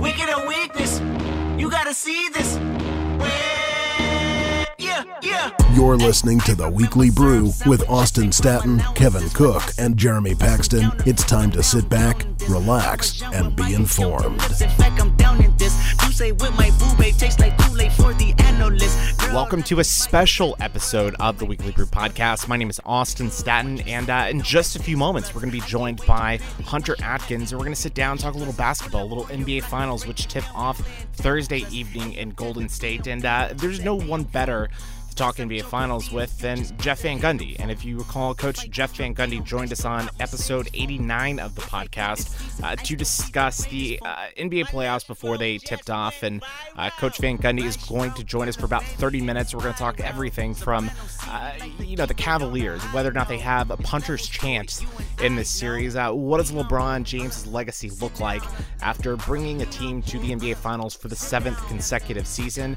Wicked or weakness, you gotta see this. Yeah, yeah. You're listening to the Weekly Brew with Austin Staton, Kevin Cook, and Jeremy Paxton. It's time to sit back, relax, and be informed. Welcome to a special episode of the Weekly Brew Podcast. My name is Austin Staton, and uh, in just a few moments, we're going to be joined by Hunter Atkins, and we're going to sit down and talk a little basketball, a little NBA Finals, which tip off Thursday evening in Golden State. And uh, there's no one better talk NBA Finals with than Jeff Van Gundy. And if you recall, Coach Jeff Van Gundy joined us on episode 89 of the podcast uh, to discuss the uh, NBA playoffs before they tipped off. And uh, Coach Van Gundy is going to join us for about 30 minutes. We're going to talk everything from, uh, you know, the Cavaliers, whether or not they have a puncher's chance in this series. Uh, what does LeBron James' legacy look like after bringing a team to the NBA Finals for the seventh consecutive season?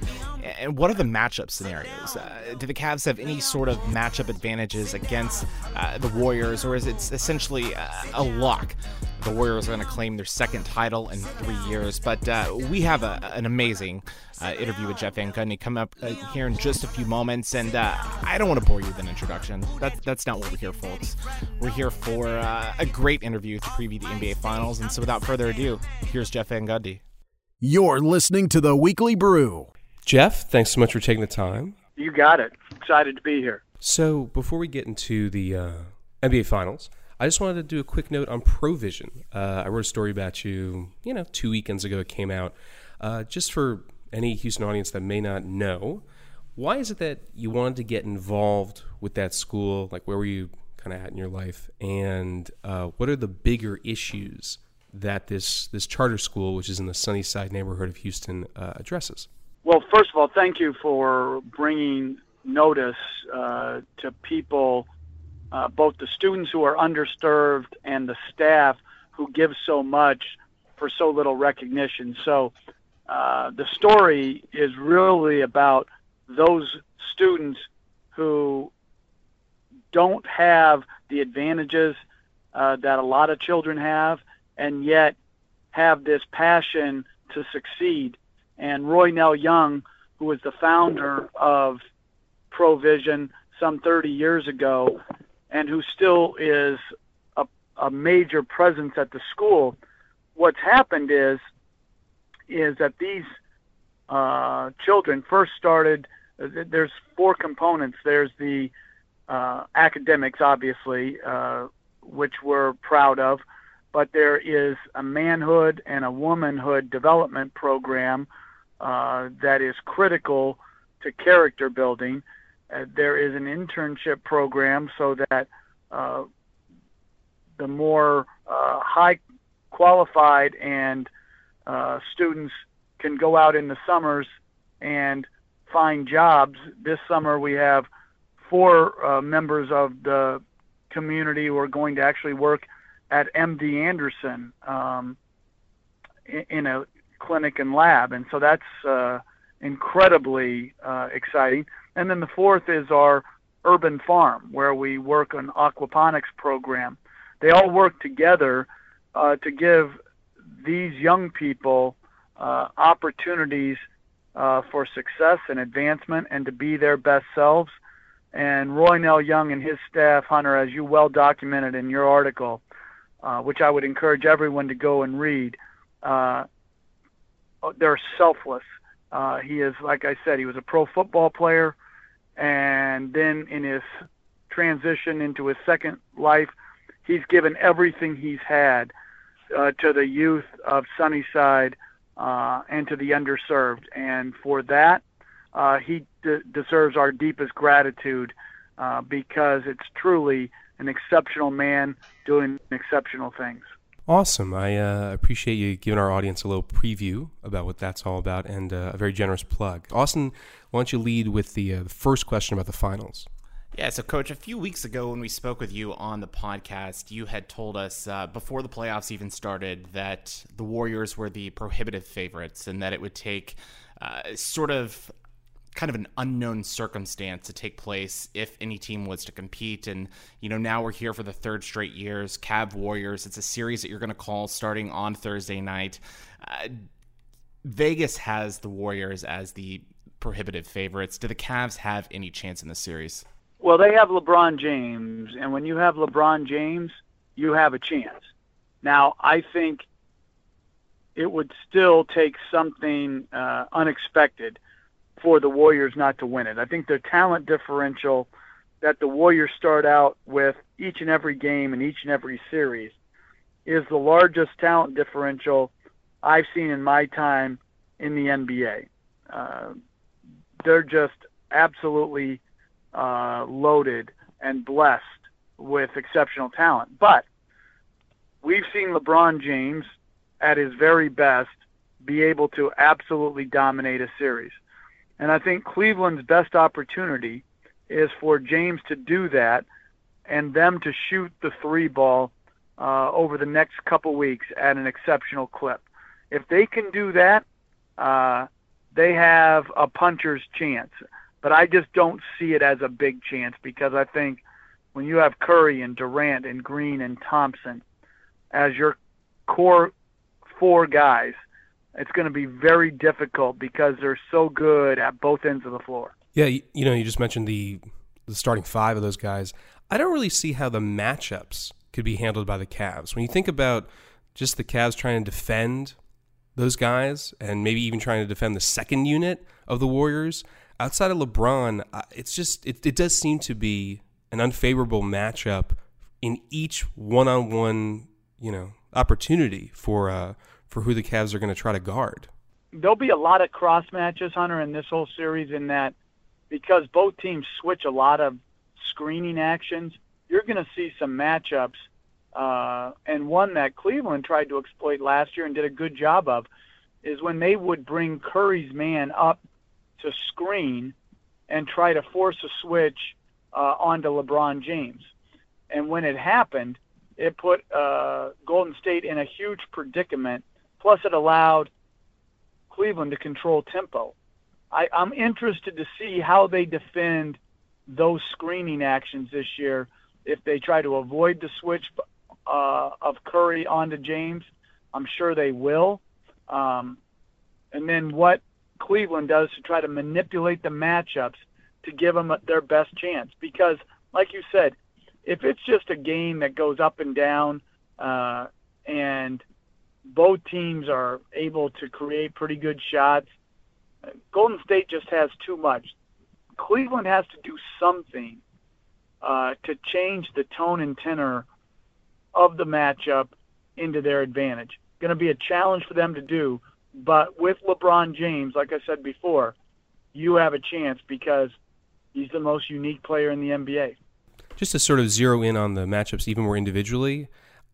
And what are the matchup scenarios? Uh, do the Cavs have any sort of matchup advantages against uh, the Warriors, or is it essentially uh, a lock? The Warriors are going to claim their second title in three years, but uh, we have a, an amazing uh, interview with Jeff Van Gundy coming up uh, here in just a few moments, and I don't want to bore you with an introduction. That's that's not what we're here, for, folks. We're here for a great interview to preview the NBA Finals, and so without further ado, here's Jeff Van Gundy. You're listening to the Weekly Brew. Jeff, thanks so much for taking the time. You got it. Excited to be here. So, before we get into the uh, NBA Finals, I just wanted to do a quick note on Pro-Vision. Uh, I wrote a story about you, you know, two weekends ago. It came out. Uh, just for any Houston audience that may not know, why is it that you wanted to get involved with that school? Like, where were you kind of at in your life? And uh, what are the bigger issues that this this charter school, which is in the Sunnyside neighborhood of Houston, uh, addresses? Well, first of all, thank you for bringing notice uh, to people, uh, both the students who are underserved and the staff who give so much for so little recognition. So uh, the story is really about those students who don't have the advantages uh, that a lot of children have and yet have this passion to succeed and Roynell Young, who was the founder of Pro-Vision some 30 years ago, and who still is a, a major presence at the school. What's happened is is that these uh, children first started. There's four components. There's the uh, academics, obviously, uh, which we're proud of, but there is a manhood and a womanhood development program uh, that is critical to character building. Uh, there is an internship program so that uh, the more uh, high qualified and uh, students can go out in the summers and find jobs. This summer we have four members of the community who are going to actually work at MD Anderson um, in, in a clinic and lab, and so that's uh, incredibly uh, exciting. And then the fourth is our urban farm, where we work on aquaponics program. They all work together uh, to give these young people uh, opportunities uh, for success and advancement, and to be their best selves. And Roynell Young and his staff, Hunter, as you well documented in your article, uh, which I would encourage everyone to go and read. Uh, they're selfless. Uh, he is, like I said, he was a pro football player, and then in his transition into his second life, he's given everything he's had uh, to the youth of Sunnyside uh, and to the underserved. And for that, uh, he de- deserves our deepest gratitude uh, because it's truly an exceptional man doing exceptional things. Awesome. I uh, appreciate you giving our audience a little preview about what that's all about and uh, a very generous plug. Austin, why don't you lead with the, uh, first question about the finals? Yeah, so coach, a few weeks ago when we spoke with you on the podcast, you had told us uh, before the playoffs even started that the Warriors were the prohibitive favorites and that it would take uh, sort of kind of an unknown circumstance to take place if any team was to compete. And, you know, now we're here for the third straight years. Cav Warriors, it's a series that you're going to call starting on Thursday night. Uh, Vegas has the Warriors as the prohibitive favorites. Do the Cavs have any chance in this series? Well, they have LeBron James, and when you have LeBron James, you have a chance. Now, I think it would still take something uh, unexpected for the Warriors not to win it. I think the talent differential that the Warriors start out with each and every game and each and every series is the largest talent differential I've seen in my time in the NBA. Uh, they're just absolutely uh, loaded and blessed with exceptional talent. But we've seen LeBron James at his very best be able to absolutely dominate a series. And I think Cleveland's best opportunity is for James to do that and them to shoot the three ball uh, over the next couple weeks at an exceptional clip. If they can do that, uh, they have a puncher's chance. But I just don't see it as a big chance because I think when you have Curry and Durant and Green and Thompson as your core four guys, it's going to be very difficult because they're so good at both ends of the floor. Yeah, you, you know, you just mentioned the the starting five of those guys. I don't really see how the matchups could be handled by the Cavs. When you think about just the Cavs trying to defend those guys and maybe even trying to defend the second unit of the Warriors, outside of LeBron, it's just it, it does seem to be an unfavorable matchup in each one-on-one, you know, opportunity for uh, for who the Cavs are going to try to guard. There'll be a lot of cross matches, Hunter, in this whole series. In that, because both teams switch a lot of screening actions, you're going to see some matchups, uh, and one that Cleveland tried to exploit last year and did a good job of, is when they would bring Curry's man up to screen and try to force a switch uh, onto LeBron James. And when it happened, it put uh, Golden State in a huge predicament Plus, it allowed Cleveland to control tempo. I, I'm interested to see how they defend those screening actions this year. If they try to avoid the switch uh, of Curry onto James, I'm sure they will. Um, and then what Cleveland does to try to manipulate the matchups to give them their best chance. Because, like you said, if it's just a game that goes up and down uh, and both teams are able to create pretty good shots. Golden State just has too much. Cleveland has to do something uh, to change the tone and tenor of the matchup into their advantage. Going to be a challenge for them to do, but with LeBron James, like I said before, you have a chance because he's the most unique player in the NBA. Just to sort of zero in on the matchups even more individually,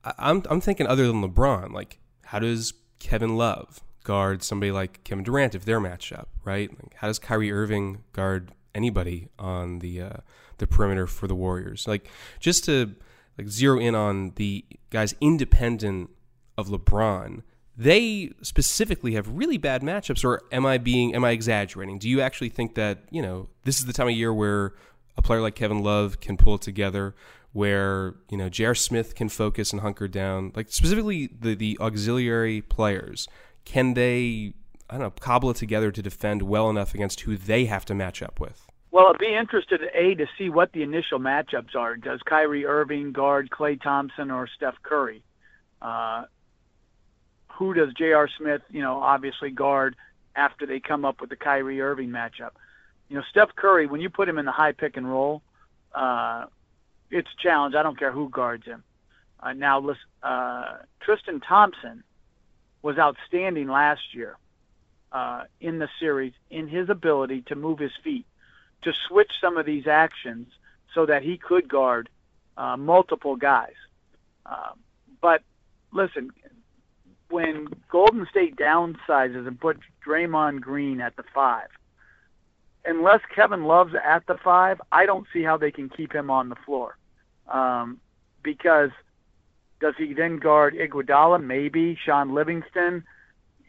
I'm I'm thinking other than LeBron, like how does Kevin Love guard somebody like Kevin Durant if they're matched up, right? Like how does Kyrie Irving guard anybody on the uh, the perimeter for the Warriors? Like just to like zero in on the guys independent of LeBron, they specifically have really bad matchups. Or am I being am I exaggerating? Do you actually think that you know this is the time of year where a player like Kevin Love can pull it together? Where you know J.R. Smith can focus and hunker down, like specifically the the auxiliary players. Can they, I don't know, cobble it together to defend well enough against who they have to match up with? Well, I'd be interested a to see what the initial matchups are. Does Kyrie Irving guard Klay Thompson or Steph Curry? Uh, who does J.R. Smith, you know, obviously guard after they come up with the Kyrie Irving matchup? You know, Steph Curry, when you put him in the high pick and roll, uh, it's a challenge. I don't care who guards him. Uh, now, listen, uh, Tristan Thompson was outstanding last year uh, in the series in his ability to move his feet, to switch some of these actions so that he could guard uh, multiple guys. Uh, but listen, when Golden State downsizes and puts Draymond Green at the five, unless Kevin Love's at the five, I don't see how they can keep him on the floor. Um, because does he then guard Iguodala? Maybe Shaun Livingston.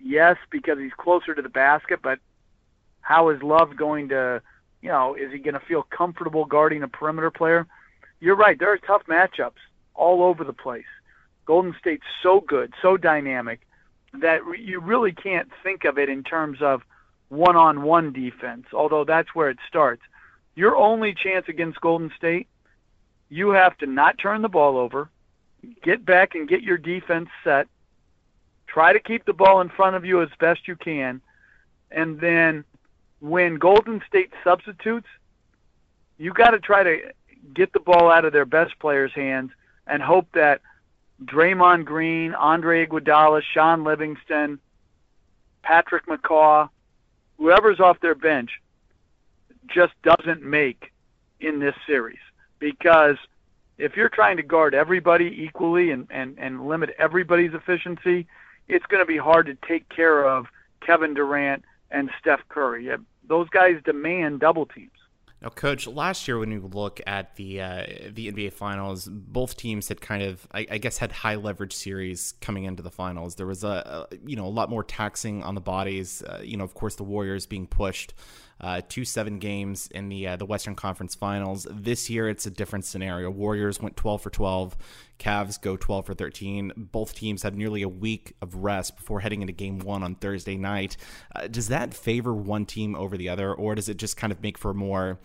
Yes, because he's closer to the basket. But How is Love going to, you know, is he going to feel comfortable guarding a perimeter player? You're right. There are tough matchups all over the place. Golden State's so good, so dynamic that you really can't think of it in terms of one-on-one defense, although that's where it starts. Your only chance against Golden State, you have to not turn the ball over, get back and get your defense set, try to keep the ball in front of you as best you can, and then when Golden State substitutes, you got to try to get the ball out of their best players' hands and hope that Draymond Green, Andre Iguodala, Shaun Livingston, Patrick McCaw, whoever's off their bench, just doesn't make in this series. Because if you're trying to guard everybody equally and, and, and limit everybody's efficiency, it's going to be hard to take care of Kevin Durant and Steph Curry. Those guys demand double teams. Now, Coach, last year when you look at the uh, the NBA Finals, both teams had kind of, I, I, guess, had high leverage series coming into the finals. There was a, a you know a lot more taxing on the bodies. Uh, you know, of course, the Warriors being pushed uh, two seven games in the uh, the Western Conference Finals. This year, it's a different scenario. Warriors went 12 for 12. Cavs go 12 for 13. Both teams have nearly a week of rest before heading into Game One on Thursday night. Uh, does that favor one team over the other, or does it just kind of make for a more,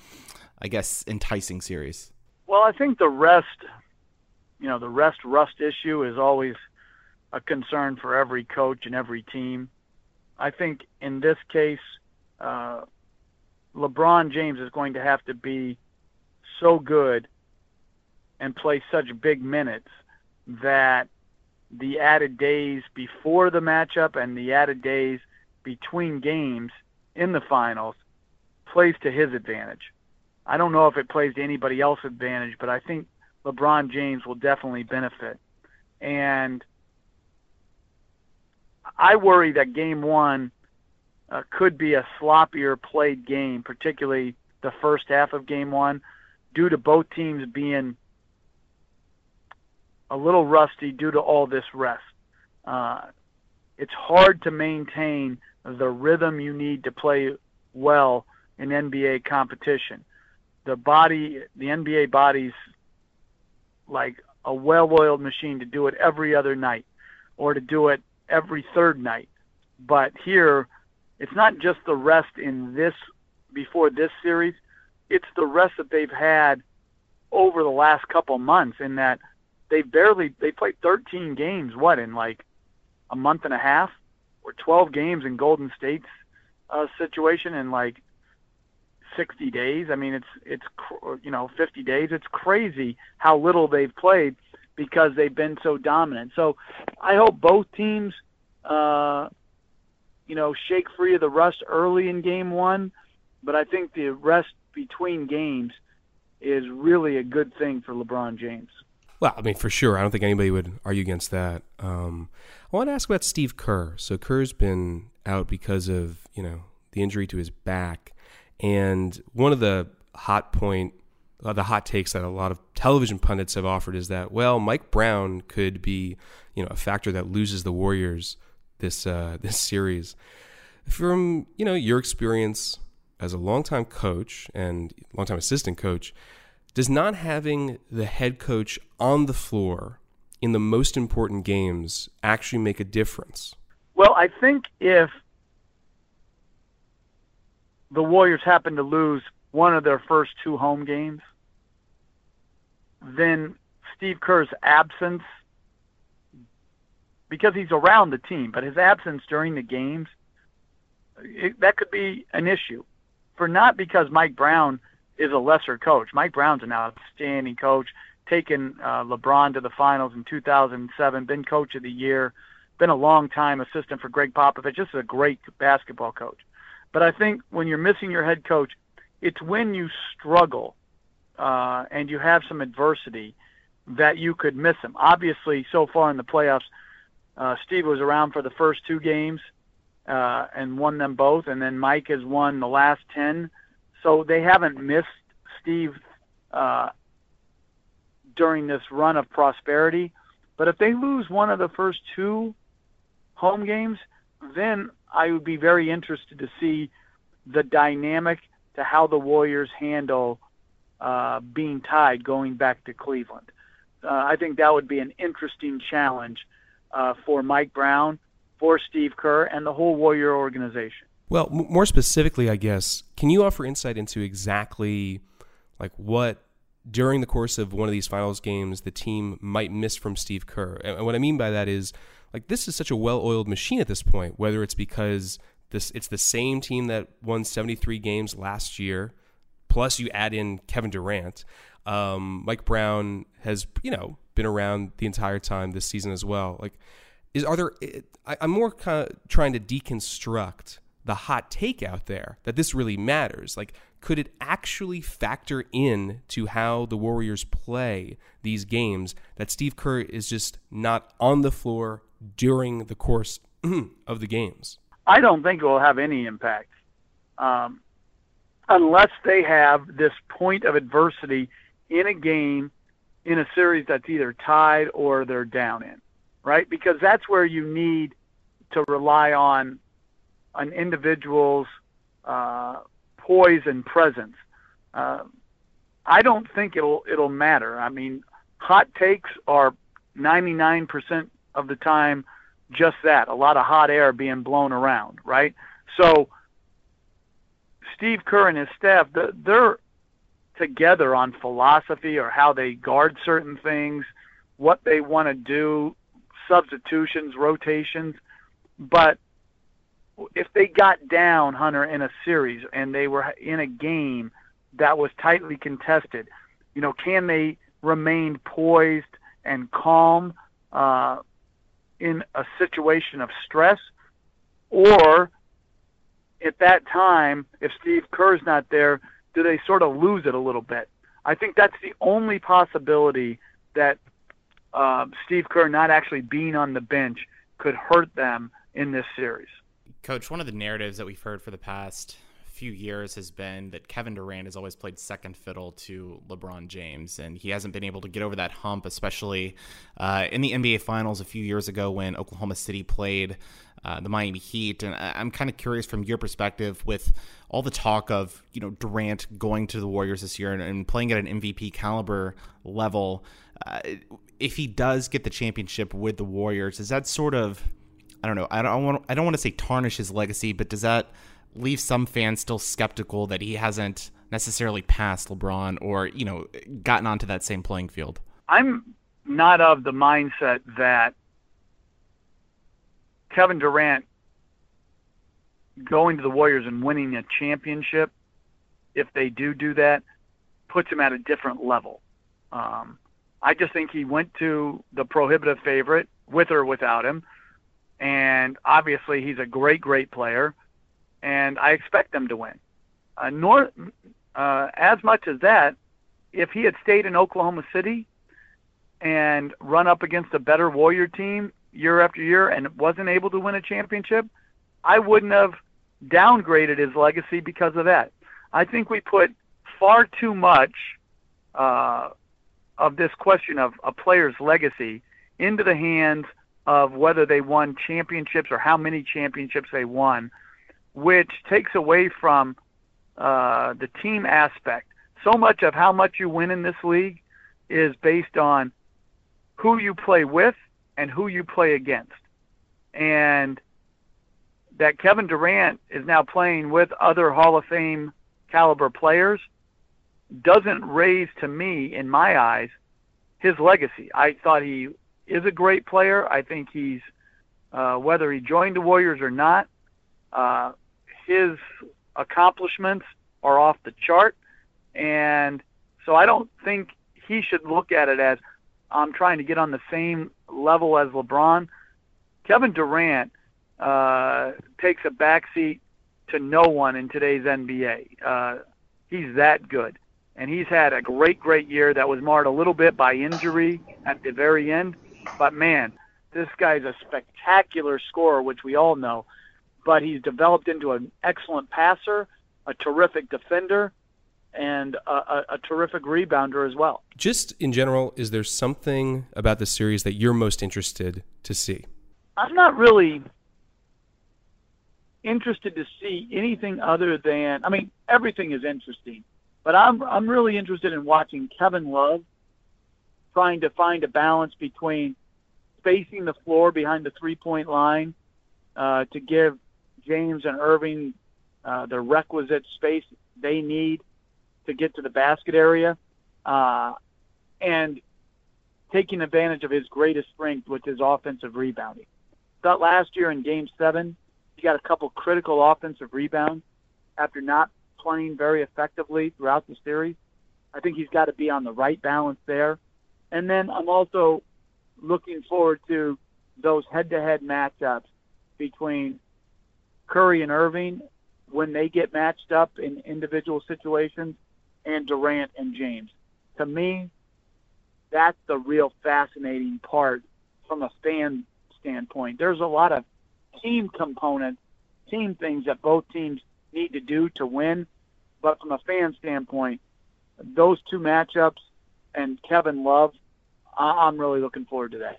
I guess, enticing series? Well, I think the rest, you know, the rest rust issue is always a concern for every coach and every team. I think in this case, uh, LeBron James is going to have to be so good and play such big minutes that the added days before the matchup and the added days between games in the finals plays to his advantage. I don't know if it plays to anybody else's advantage, but I think LeBron James will definitely benefit. And I worry that game one uh, could be a sloppier played game, particularly the first half of game one, due to both teams being a little rusty due to all this rest. Uh, it's hard to maintain the rhythm you need to play well in NBA competition. The body, the NBA body's like a well-oiled machine to do it every other night or to do it every third night. But here, it's not just the rest in this before this series, it's the rest that they've had over the last couple months in that they barely they played 13 games what in like a month and a half or 12 games in Golden State's uh, situation in like 60 days. I mean, it's it's you know 50 days. It's crazy how little they've played because they've been so dominant. So I hope both teams uh, you know, shake free of the rust early in game one, but I think the rest between games is really a good thing for LeBron James. Well, I mean, for sure. I don't think anybody would argue against that. Um, I want to ask about Steve Kerr. So Kerr's been out because of, you know, the injury to his back. And one of the hot point, uh, the hot takes that a lot of television pundits have offered is that, well, Mike Brown could be, you know, a factor that loses the Warriors this uh, this series. From you know your experience as a longtime coach and longtime assistant coach, does not having the head coach on the floor in the most important games actually make a difference? Well, I think if the Warriors happen to lose one of their first two home games, then Steve Kerr's absence because he's around the team, but his absence during the games, it, that could be an issue. For not because Mike Brown is a lesser coach. Mike Brown's an outstanding coach, taken uh, LeBron to the finals in 2007, been coach of the year, been a long time assistant for Gregg Popovich, just a great basketball coach. But I think when you're missing your head coach, it's when you struggle uh, and you have some adversity that you could miss him. Obviously, so far in the playoffs, uh, Steve was around for the first two games uh, and won them both, and then Mike has won the last ten. So they haven't missed Steve uh, during this run of prosperity. But if they lose one of the first two home games, then I would be very interested to see the dynamic to how the Warriors handle uh, being tied going back to Cleveland. Uh, I think that would be an interesting challenge uh, for Mike Brown, for Steve Kerr, and the whole Warrior organization. Well, m- more specifically, I guess, can you offer insight into exactly like what during the course of one of these finals games the team might miss from Steve Kerr? And what I mean by that is like this is such a well-oiled machine at this point, whether it's because this it's the same team that won 73 games last year, plus you add in Kevin Durant. Um, Mike Brown has, you know, been around the entire time this season as well. Like, is are there? I, I'm more kind of trying to deconstruct the hot take out there that this really matters. Like, could it actually factor in to how the Warriors play these games that Steve Kerr is just not on the floor during the course of the games? I don't think it will have any impact um, unless they have this point of adversity in a game in a series that's either tied or they're down in, right? Because that's where you need to rely on an individual's uh, poise and presence. Uh, I don't think it'll it'll matter. I mean, hot takes are 99% of the time just that, a lot of hot air being blown around, right? So Steve Kerr and his staff, they're together on philosophy or how they guard certain things, what they want to do, substitutions, rotations. But if they got down Hunter in a series and they were in a game that was tightly contested, you know, can they remain poised and calm uh, in a situation of stress, or at that time, if Steve Kerr's not there, do they sort of lose it a little bit? I think that's the only possibility that uh, Steve Kerr not actually being on the bench could hurt them in this series. Coach, one of the narratives that we've heard for the past few years has been that Kevin Durant has always played second fiddle to LeBron James, and he hasn't been able to get over that hump, especially uh, in the NBA Finals a few years ago when Oklahoma City played uh, the Miami Heat. And I'm kind of curious from your perspective with all the talk of you know Durant going to the Warriors this year and, and playing at an MVP caliber level. Uh, if he does get the championship with the Warriors, is that sort of I don't know. I don't want I don't want to say tarnish his legacy, but does that leave some fans still skeptical that he hasn't necessarily passed LeBron or you know gotten onto that same playing field? I'm not of the mindset that Kevin Durant going to the Warriors and winning a championship, if they do do that, puts him at a different level. Um, I just think he went to the prohibitive favorite with or without him, and obviously he's a great, great player, and I expect them to win. Uh, nor, uh, as much as that, if he had stayed in Oklahoma City and run up against a better Warrior team year after year and wasn't able to win a championship, I wouldn't have downgraded his legacy because of that. I think we put far too much uh, of this question of a player's legacy into the hands of whether they won championships or how many championships they won, which takes away from uh, the team aspect. So much of how much you win in this league is based on who you play with and who you play against. And that Kevin Durant is now playing with other Hall of Fame caliber players doesn't raise to me, in my eyes, his legacy. I thought he is a great player. I think he's, uh, whether he joined the Warriors or not, uh, his accomplishments are off the chart. And so I don't think he should look at it as I'm trying to get on the same level as LeBron. Kevin Durant uh, takes a backseat to no one in today's NBA. Uh, he's that good. And he's had a great, great year that was marred a little bit by injury at the very end. But man, this guy's a spectacular scorer, which we all know. But he's developed into an excellent passer, a terrific defender, and a, a, a, terrific rebounder as well. Just in general, is there something about the series that you're most interested to see? I'm not really interested to see anything other than I mean everything is interesting, but I'm I'm really interested in watching Kevin Love trying to find a balance between spacing the floor behind the three point line uh, to give James and Irving uh, the requisite space they need to get to the basket area, uh, and taking advantage of his greatest strength, which is offensive rebounding. Thought last year in Game Seven, he got a couple critical offensive rebounds after not playing very effectively throughout the series. I think he's got to be on the right balance there. And then I'm also looking forward to those head-to-head matchups between Curry and Irving when they get matched up in individual situations and Durant and James. To me, that's the real fascinating part from a fan standpoint. There's a lot of team components, team things that both teams need to do to win. But from a fan standpoint, those two matchups and Kevin Love, I'm really looking forward to that.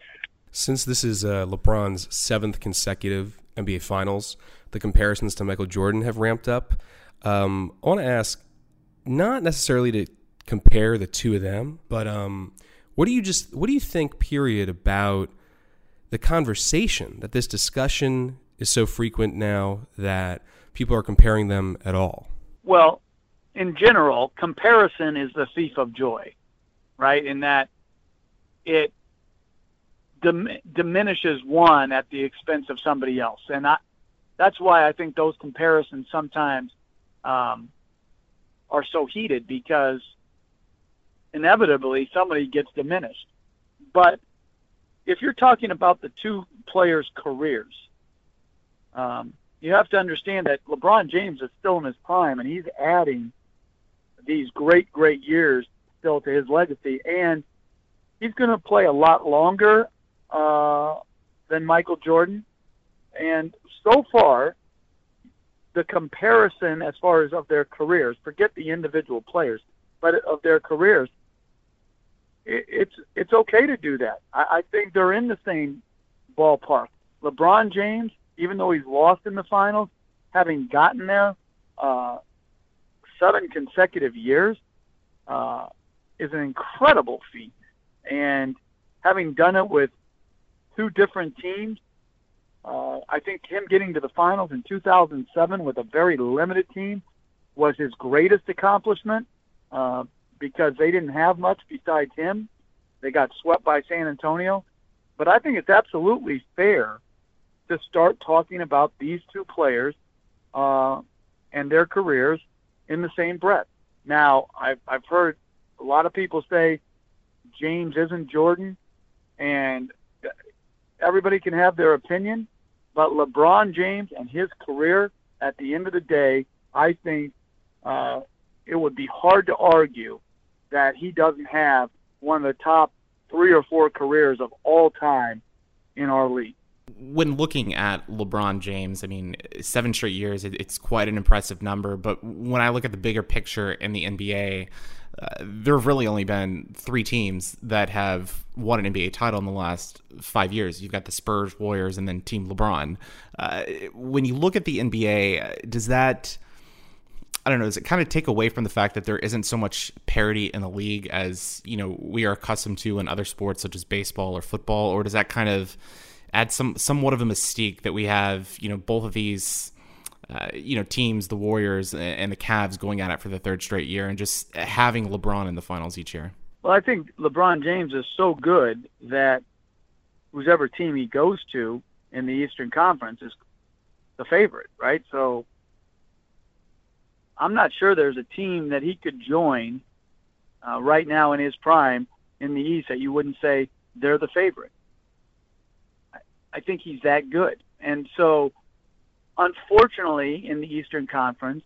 Since this is uh, LeBron's seventh consecutive NBA Finals, the comparisons to Michael Jordan have ramped up. Um, I want to ask, not necessarily to compare the two of them, but um, what do you just what do you think? Period about the conversation that this discussion is so frequent now that people are comparing them at all. Well, in general, comparison is the thief of joy, right? In that it dim- diminishes one at the expense of somebody else, and I, that's why I think those comparisons sometimes um, are so heated because inevitably somebody gets diminished. But if you're talking about the two players' careers, um, you have to understand that LeBron James is still in his prime, and he's adding these great, great years still to his legacy, and he's going to play a lot longer uh, than Michael Jordan. And so far, the comparison as far as of their careers, forget the individual players, but of their careers, it's it's okay to do that. I, I think they're in the same ballpark. LeBron James, even though he's lost in the finals, having gotten there uh, seven consecutive years, uh, is an incredible feat. And having done it with two different teams, uh, I think him getting to the finals in 2007 with a very limited team was his greatest accomplishment. Uh, because they didn't have much besides him. They got swept by San Antonio. But I think it's absolutely fair to start talking about these two players uh, and their careers in the same breath. Now, I've, I've heard a lot of people say James isn't Jordan, and everybody can have their opinion, but LeBron James and his career, at the end of the day, I think uh, it would be hard to argue that he doesn't have one of the top three or four careers of all time in our league. When looking at LeBron James, I mean, seven straight years, it's quite an impressive number. But when I look at the bigger picture in the NBA, there have really only been three teams that have won an NBA title in the last five years. You've got the Spurs, Warriors, and then Team LeBron. Uh, when you look at the NBA, does that I don't know, does it kind of take away from the fact that there isn't so much parity in the league as, you know, we are accustomed to in other sports such as baseball or football, or does that kind of add some somewhat of a mystique that we have, you know, both of these uh, you know, teams, the Warriors and the Cavs going at it for the third straight year and just having LeBron in the finals each year? Well, I think LeBron James is so good that whoever team he goes to in the Eastern Conference is the favorite, right? So I'm not sure there's a team that he could join uh, right now in his prime in the East that you wouldn't say they're the favorite. I, I think he's that good. And so, unfortunately, in the Eastern Conference,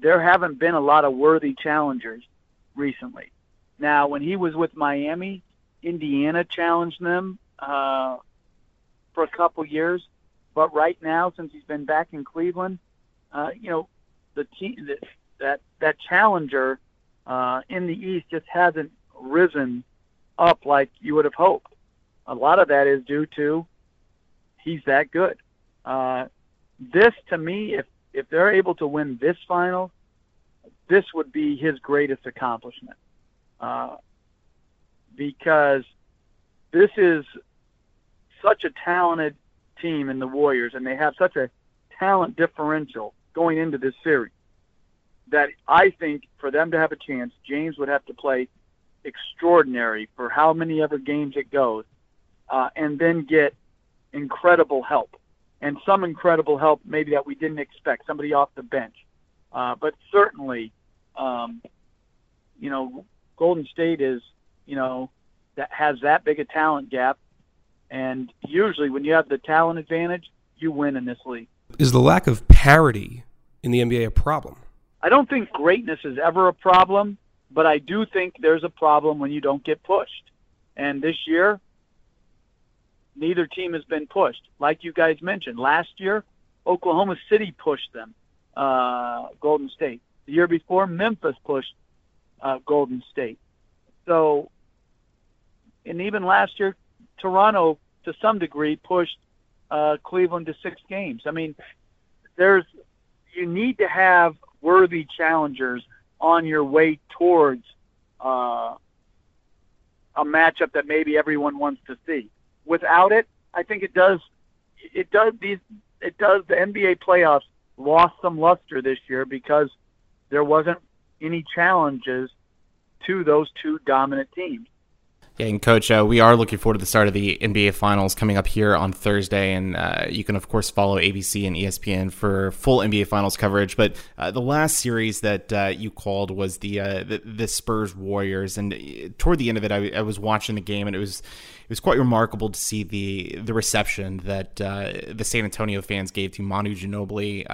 there haven't been a lot of worthy challengers recently. Now, when he was with Miami, Indiana challenged them uh, for a couple years. But right now, since he's been back in Cleveland, uh, you know, the team that that, that challenger uh, in the East just hasn't risen up like you would have hoped. A lot of that is due to he's that good. Uh, this to me, if if they're able to win this final, this would be his greatest accomplishment. Uh, because this is such a talented team in the Warriors, and they have such a talent differential going into this series that I think for them to have a chance, James would have to play extraordinary for how many ever games it goes, uh, and then get incredible help and some incredible help maybe that we didn't expect, somebody off the bench. Uh, but certainly, um, you know, Golden State is, you know, that has that big a talent gap, and usually when you have the talent advantage, you win in this league. Is the lack of parity in the NBA a problem? I don't think greatness is ever a problem, but I do think there's a problem when you don't get pushed. And this year, neither team has been pushed. Like you guys mentioned, last year, Oklahoma City pushed them, uh, Golden State. The year before, Memphis pushed uh, Golden State. So, and even last year, Toronto, to some degree, pushed uh, Cleveland to six games. I mean, there's you need to have worthy challengers on your way towards uh, a matchup that maybe everyone wants to see. Without it, I think it does. It does these. It does. The NBA playoffs lost some luster this year because there wasn't any challenges to those two dominant teams. Yeah, and Coach, uh, we are looking forward to the start of the NBA Finals coming up here on Thursday, and uh, you can of course follow ABC and ESPN for full NBA Finals coverage. But uh, the last series that uh, you called was the, uh, the, the Spurs Warriors, and uh, toward the end of it, I, I, was watching the game, and it was it was quite remarkable to see the the reception that the San Antonio fans gave to Manu Ginobili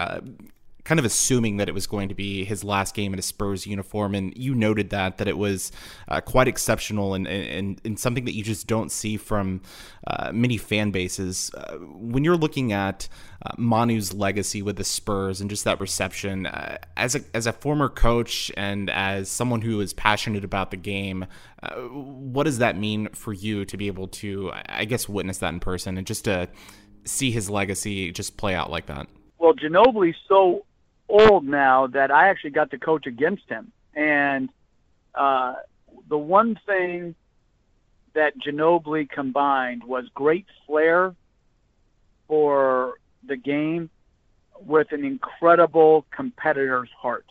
kind of assuming that it was going to be his last game in a Spurs uniform, and you noted that that it was uh, quite exceptional and, and and something that you just don't see from uh, many fan bases. Uh, when you're looking at uh, Manu's legacy with the Spurs and just that reception, uh, as a as a former coach and as someone who is passionate about the game, uh, what does that mean for you to be able to, I guess, witness that in person and just to see his legacy just play out like that? Well, Ginobili's so old now that I actually got to coach against him. And uh, the one thing that Ginobili combined was great flair for the game with an incredible competitor's heart.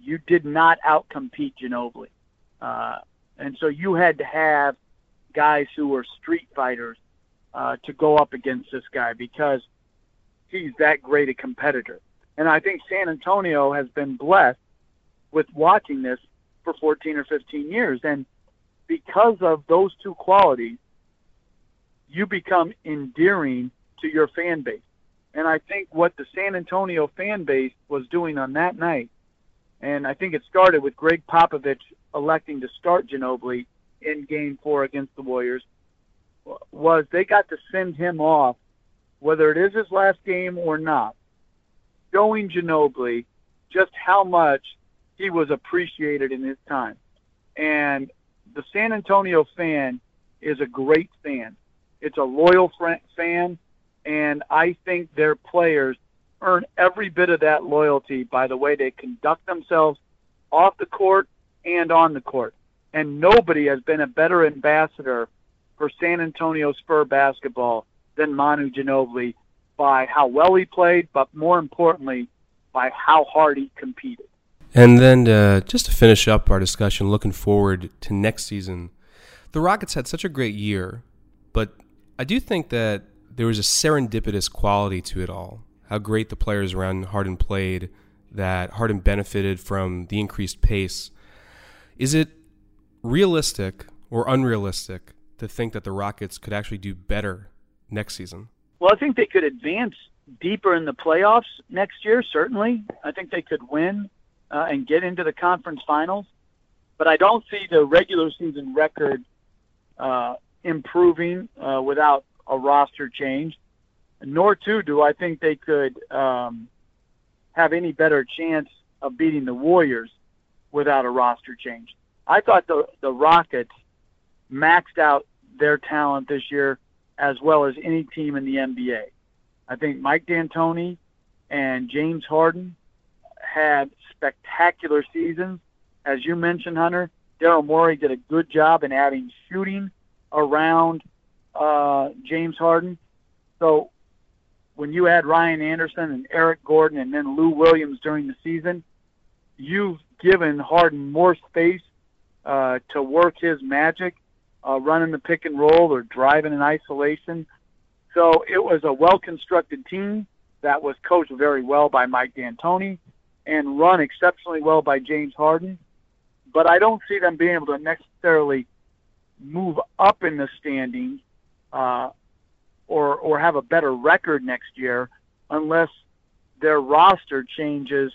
You did not outcompete Ginobili. Uh, and so you had to have guys who were street fighters uh, to go up against this guy because he's that great a competitor. And I think San Antonio has been blessed with watching this for 14 or 15 years. And because of those two qualities, you become endearing to your fan base. And I think what the San Antonio fan base was doing on that night, and I think it started with Gregg Popovich electing to start Ginobili in game four against the Warriors, was they got to send him off, whether it is his last game or not, showing Ginobili just how much he was appreciated in his time. And the San Antonio fan is a great fan. It's a loyal fan, and I think their players earn every bit of that loyalty by the way they conduct themselves off the court and on the court. And nobody has been a better ambassador for San Antonio Spur basketball than Manu Ginobili by how well he played, but more importantly, by how hard he competed. And then uh, just to finish up our discussion, looking forward to next season, the Rockets had such a great year, but I do think that there was a serendipitous quality to it all. How great the players around Harden played, that Harden benefited from the increased pace. Is it realistic or unrealistic to think that the Rockets could actually do better next season? Well, I think they could advance deeper in the playoffs next year, certainly. I think they could win uh, and get into the conference finals. But I don't see the regular season record uh, improving uh, without a roster change. Nor, too, do I think they could um, have any better chance of beating the Warriors without a roster change. I thought the the Rockets maxed out their talent this year as well as any team in the NBA. I think Mike D'Antoni and James Harden had spectacular seasons. As you mentioned, Hunter, Daryl Morey did a good job in adding shooting around uh, James Harden. So when you add Ryan Anderson and Eric Gordon and then Lou Williams during the season, you've given Harden more space uh, to work his magic, uh, running the pick and roll or driving in isolation. So it was a well constructed team that was coached very well by Mike D'Antoni and run exceptionally well by James Harden. But I don't see them being able to necessarily move up in the standings uh, or or have a better record next year unless their roster changes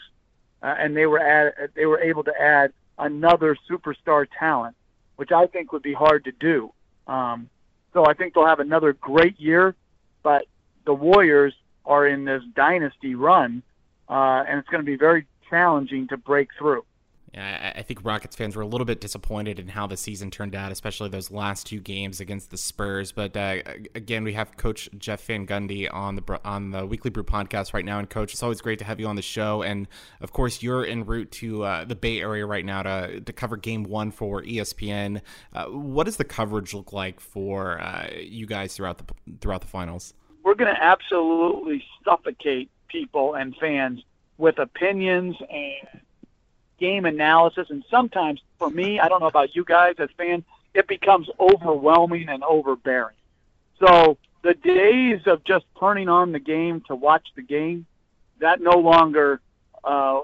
uh, and they were add, they were able to add another superstar talent, which I think would be hard to do. Um, so I think they'll have another great year, but the Warriors are in this dynasty run, uh, and it's going to be very challenging to break through. Yeah, I think Rockets fans were a little bit disappointed in how the season turned out, especially those last two games against the Spurs. But uh, again, we have Coach Jeff Van Gundy on the on the Weekly Brew podcast right now. And Coach, it's always great to have you on the show. And of course, you're en route to uh, the Bay Area right now to to cover Game One for ESPN. Uh, what does the coverage look like for uh, you guys throughout the throughout the finals? We're going to absolutely suffocate people and fans with opinions and game analysis. And sometimes, for me, I don't know about you guys as fans, it becomes overwhelming and overbearing. So the days of just turning on the game to watch the game, that no longer uh,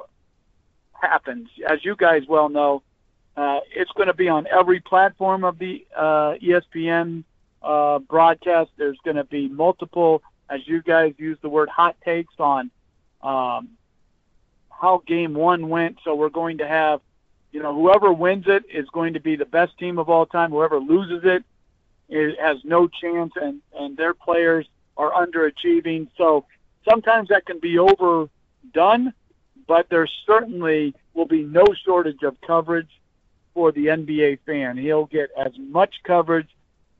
happens. As you guys well know, uh, it's going to be on every platform of the uh, ESPN uh, broadcast. There's going to be multiple, as you guys use the word, hot takes on um, how game one went. So we're going to have, you know, whoever wins it is going to be the best team of all time. Whoever loses it is, has no chance, and and their players are underachieving. So sometimes that can be overdone, but there certainly will be no shortage of coverage for the NBA fan. He'll get as much coverage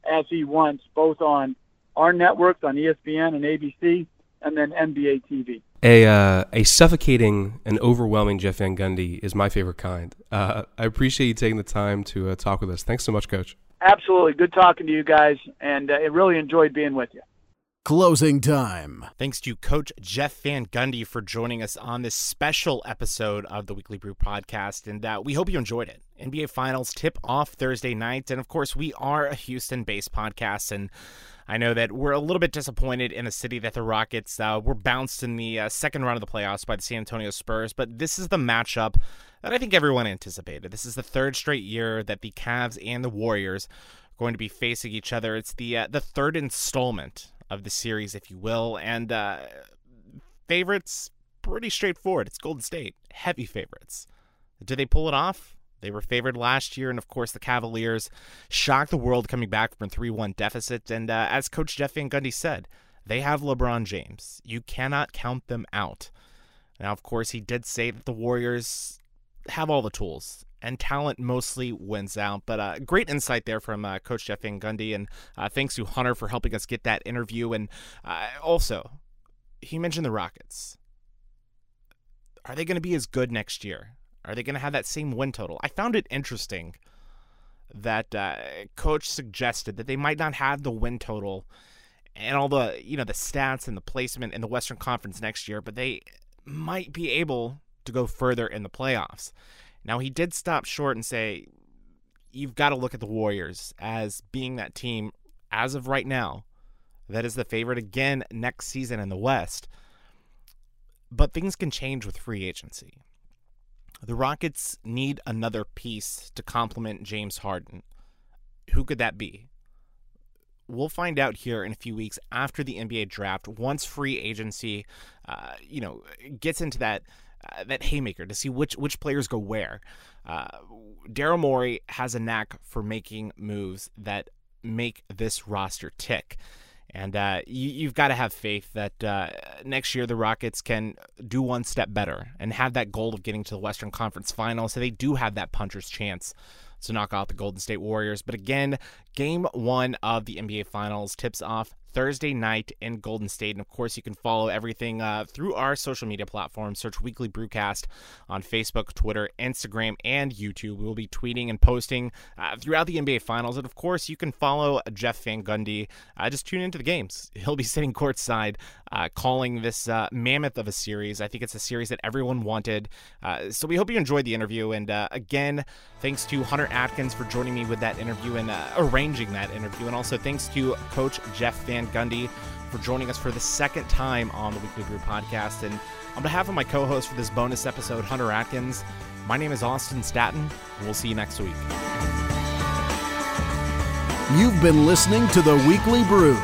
as he wants, both on our networks on ESPN and ABC, and then NBA TV. A uh, a suffocating and overwhelming Jeff Van Gundy is my favorite kind. Uh, I appreciate you taking the time to uh, talk with us. Thanks so much, Coach. Absolutely, good talking to you guys, and uh, I really enjoyed being with you. Closing time. Thanks to Coach Jeff Van Gundy for joining us on this special episode of the Weekly Brew podcast, and uh, we hope you enjoyed it. NBA Finals tip off Thursday night, and of course, we are a Houston-based podcast, and I know that we're a little bit disappointed in the city that the Rockets uh, were bounced in the uh, second round of the playoffs by the San Antonio Spurs, but this is the matchup that I think everyone anticipated. This is the third straight year that the Cavs and the Warriors are going to be facing each other. It's the uh, the third installment of the series, if you will, and uh, favorites pretty straightforward. It's Golden State, heavy favorites. Do they pull it off? They were favored last year, and of course, the Cavaliers shocked the world coming back from a 3 1 deficit. And uh, as Coach Jeff Van Gundy said, they have LeBron James. You cannot count them out. Now, of course, he did say that the Warriors have all the tools, and talent mostly wins out. But uh, great insight there from uh, Coach Jeff Van Gundy, and uh, thanks to Hunter for helping us get that interview. And uh, also, he mentioned the Rockets. Are they going to be as good next year? Are they going to have that same win total? I found it interesting that uh, coach suggested that they might not have the win total and all the you know the stats and the placement in the Western Conference next year, but they might be able to go further in the playoffs. Now he did stop short and say you've got to look at the Warriors as being that team as of right now that is the favorite again next season in the West. But things can change with free agency. The Rockets need another piece to complement James Harden. Who could that be? We'll find out here in a few weeks after the NBA draft, once free agency, uh, you know, gets into that uh, that haymaker to see which which players go where. Uh, Daryl Morey has a knack for making moves that make this roster tick. And uh, you, have got to have faith that uh, next year the Rockets can do one step better and have that goal of getting to the Western Conference Finals. So they do have that puncher's chance to knock out the Golden State Warriors. But again, game one of the NBA Finals tips off Thursday night in Golden State. And of course, you can follow everything uh, through our social media platforms. Search Weekly Brewcast on Facebook, Twitter, Instagram, and YouTube. We will be tweeting and posting uh, throughout the NBA Finals. And of course, you can follow Jeff Van Gundy. Uh, just tune into the games. He'll be sitting courtside uh, calling this uh, mammoth of a series. I think it's a series that everyone wanted. Uh, so we hope you enjoyed the interview. And again, thanks to Hunter Atkins for joining me with that interview and arranging that interview. And also thanks to Coach Jeff Van Gundy for joining us for the second time on the Weekly Brew podcast. And on behalf of my co host for this bonus episode, Hunter Atkins, my name is Austin Staton, we'll see you next week. You've been listening to the Weekly Brew